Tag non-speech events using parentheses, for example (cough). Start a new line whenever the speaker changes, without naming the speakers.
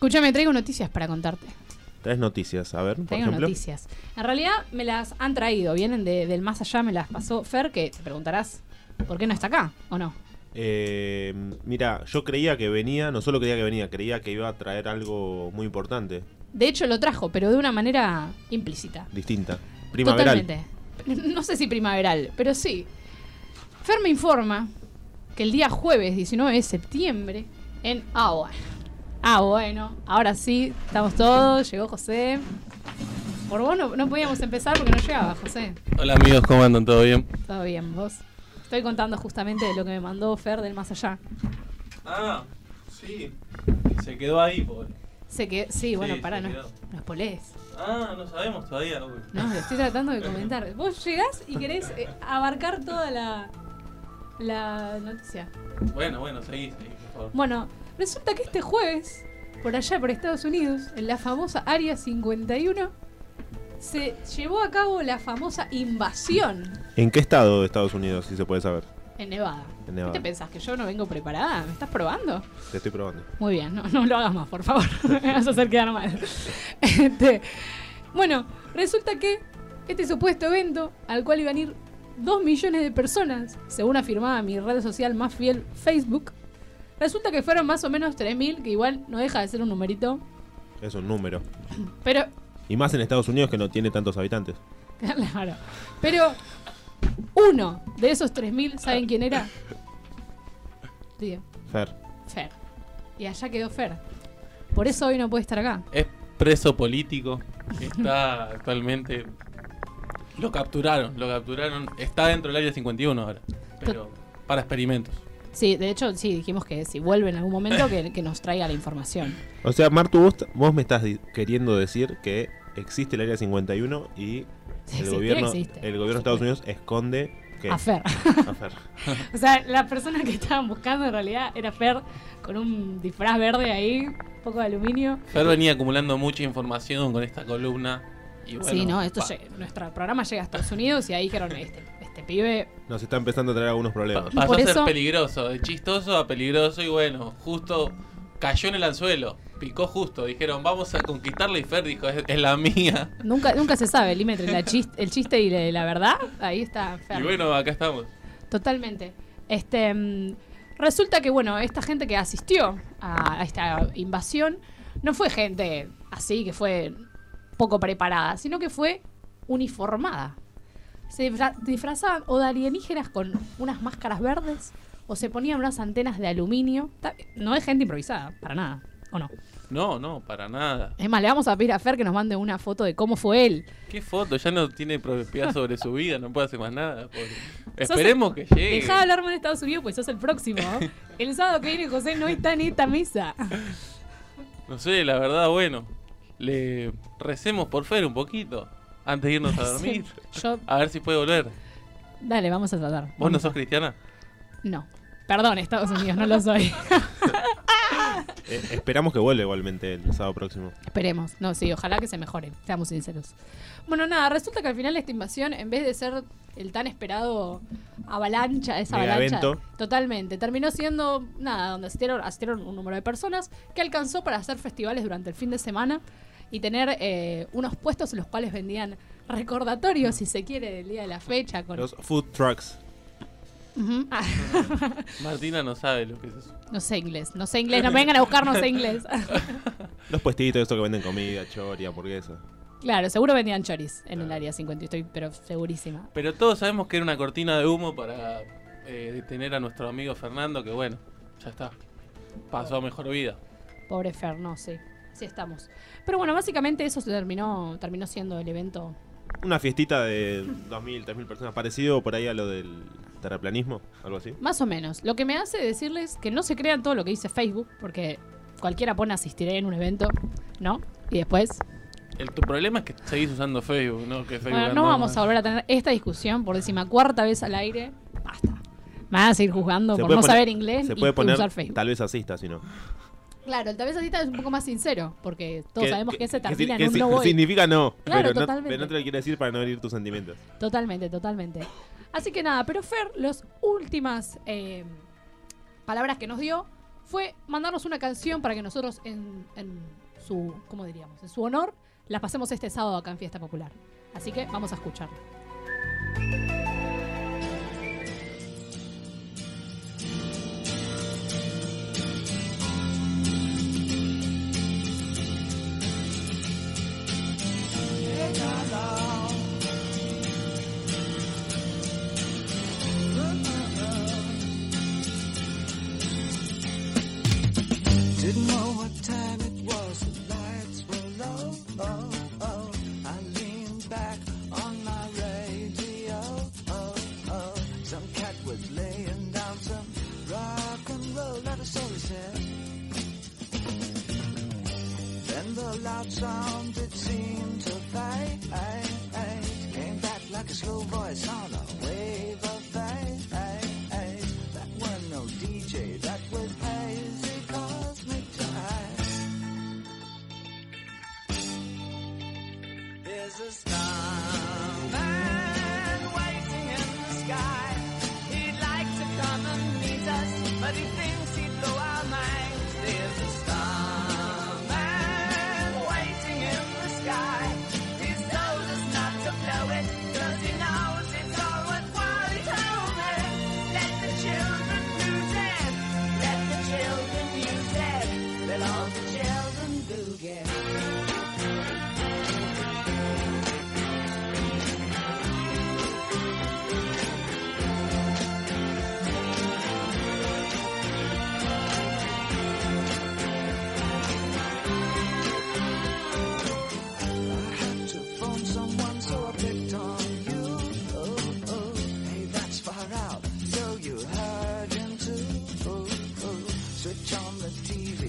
Escúchame, traigo noticias para contarte.
Tres noticias, a ver, por
Traigo
ejemplo.
noticias. En realidad me las han traído, vienen de- del más allá, me las pasó Fer, que te preguntarás, ¿por qué no está acá o no?
Eh, mira, yo creía que venía, no solo creía que venía, creía que iba a traer algo muy importante,
De hecho lo trajo, pero de una manera implícita.
distinta. Primaveral.
Totalmente. (laughs) No sé si primaveral, pero sí. Fer me informa que el día jueves 19 de septiembre en... Bueno. Ah, bueno. Ahora sí, estamos todos. Llegó José. Por vos no, no podíamos empezar porque no llegaba, José.
Hola amigos, ¿cómo andan? ¿Todo bien?
Todo bien, vos. Estoy contando justamente de lo que me mandó Fer del más allá.
Ah, sí. Se quedó ahí, pobre.
Sé que... Sí, bueno,
Sí,
pará,
se
no,
quedó.
no spoilees.
Ah, no sabemos todavía. uy.
No, lo estoy tratando de comentar. Vos llegás y querés eh, abarcar toda la, la noticia.
Bueno, bueno, seguí, seguí, por favor.
Bueno, resulta que este jueves, por allá por Estados Unidos, en la famosa Área 51, se llevó a cabo la famosa invasión
¿En qué estado de Estados Unidos, si se puede saber?
en Nevada.
En
¿Qué te pensás? ¿Que yo no vengo preparada? ¿Me estás probando?
Te estoy probando.
Muy bien, no, no lo hagas más, por favor. (laughs) Me vas a hacer quedar mal. (laughs) Este, bueno, resulta que este supuesto evento, al cual iban a ir 2 millones de personas, según afirmaba mi red social más fiel, Facebook, resulta que fueron más o menos 3.000, que igual no deja de ser un numerito,
Es un número.
pero
Y más en Estados Unidos que no tiene tantos habitantes. (laughs)
Claro. Pero uno de esos 3.000, ¿saben quién era? Tío,
Fer.
Fer. Y allá quedó Fer. Por eso hoy no puede estar acá.
Es preso político. Está (laughs) actualmente. Lo capturaron, lo capturaron. Está dentro del área 51 ahora. Pero para experimentos.
Sí, de hecho, sí, dijimos que si vuelve en algún momento que, que nos traiga la información.
O sea, Martu, vos, vos me estás queriendo decir que existe el Área 51 y el
Existir
gobierno,
existe,
el gobierno de Estados Unidos esconde que
A Fer.
A Fer. (laughs)
O sea, la persona que estaban buscando en realidad era Fer con un disfraz verde ahí, un poco de aluminio.
Fer venía acumulando mucha información con esta columna. Y bueno,
sí, no, esto llega- nuestro programa llega a Estados Unidos y ahí dijeron, este, este pibe
Nos está empezando a traer algunos problemas.
Pasó a ser
eso-
peligroso, de chistoso a peligroso y bueno, justo cayó en el anzuelo, picó justo, dijeron vamos a conquistarla y Fer dijo es, es la mía.
Nunca, nunca se sabe el límite entre la el chiste y la, la verdad. Ahí está Fer.
Y bueno, acá estamos.
Totalmente. Este mm, resulta que bueno, esta gente que asistió a esta invasión no fue gente así que fue poco preparada, sino que fue uniformada. Se disfra- disfrazaban o de alienígenas con unas máscaras verdes o se ponían unas antenas de aluminio. No es gente improvisada, para nada, ¿o no?
No, no, para nada.
Es más, le vamos a pedir a Fer que nos mande una foto de cómo fue él.
¿Qué foto? Ya no tiene propiedad (laughs) sobre su vida, no puede hacer más nada. pobre. Esperemos que llegue.
Dejá de hablarme en Estados Unidos, pues sos el próximo. (laughs) El sábado que viene José no está en esta mesa.
No sé, la verdad, bueno, le recemos por Fer un poquito antes de irnos a (laughs) dormir.
Yo,
A ver si puede volver.
dale, vamos a tratar.
¿Vos no sos
a-
cristiana?
No. Perdón, Estados Unidos, no lo soy. (laughs)
Eh, esperamos que vuelva igualmente el sábado próximo.
Esperemos. No, sí, ojalá que se mejore, seamos sinceros. Bueno, nada, resulta que al final esta invasión, en vez de ser el tan esperado avalancha, esa
Mega
avalancha,
evento.
totalmente, terminó siendo, nada, donde asistieron, asistieron un número de personas que alcanzó para hacer festivales durante el fin de semana y tener eh, unos puestos en los cuales vendían recordatorios, si se quiere, del día de la fecha. Con...
Los food trucks.
Ah, (laughs)
Martina no sabe lo que es eso.
no sé inglés, no sé inglés, no me vengan a buscar, no sé inglés. (laughs)
Los puestitos, estos que venden comida, chori, hamburguesa.
claro, seguro vendían choris en el área 50, estoy pero segurísima.
Pero todos sabemos que era una cortina de humo para eh, detener a nuestro amigo Fernando, que bueno, ya está. Pasó a mejor vida.
Pobre Fer, no, sí. Sí estamos. Pero bueno, básicamente eso se terminó, terminó siendo el evento.
Una fiestita de 2.000, 3.000 personas, parecido por ahí a lo del terraplanismo, algo así.
Más o menos. Lo que me hace decirles que no se crean todo lo que dice Facebook, porque cualquiera pone asistiré en un evento, ¿no? Y después,
El, tu problema es que seguís usando Facebook, ¿no? Que Facebook
bueno, no vamos a volver a tener esta discusión por decimacuarta vez al aire. Basta. Me van a seguir juzgando
Se
por no
poner-
saber inglés
Se
y
puede poner
usar Facebook.
tal vez asista, si no.
Claro, el tal vez así es un poco más sincero, porque todos sabemos que, ese
que
termina
si-
en un
que
no voy.
Significa no,
Claro,
pero, no
totalmente.
pero no te lo quiero decir para no herir tus sentimientos.
Totalmente, totalmente. Así que nada, pero Fer, las últimas eh, palabras que nos dio
fue mandarnos una canción para que nosotros en, en su, ¿cómo diríamos? En su honor, la pasemos este sábado acá en Fiesta Popular. Así que vamos a escucharla.
melody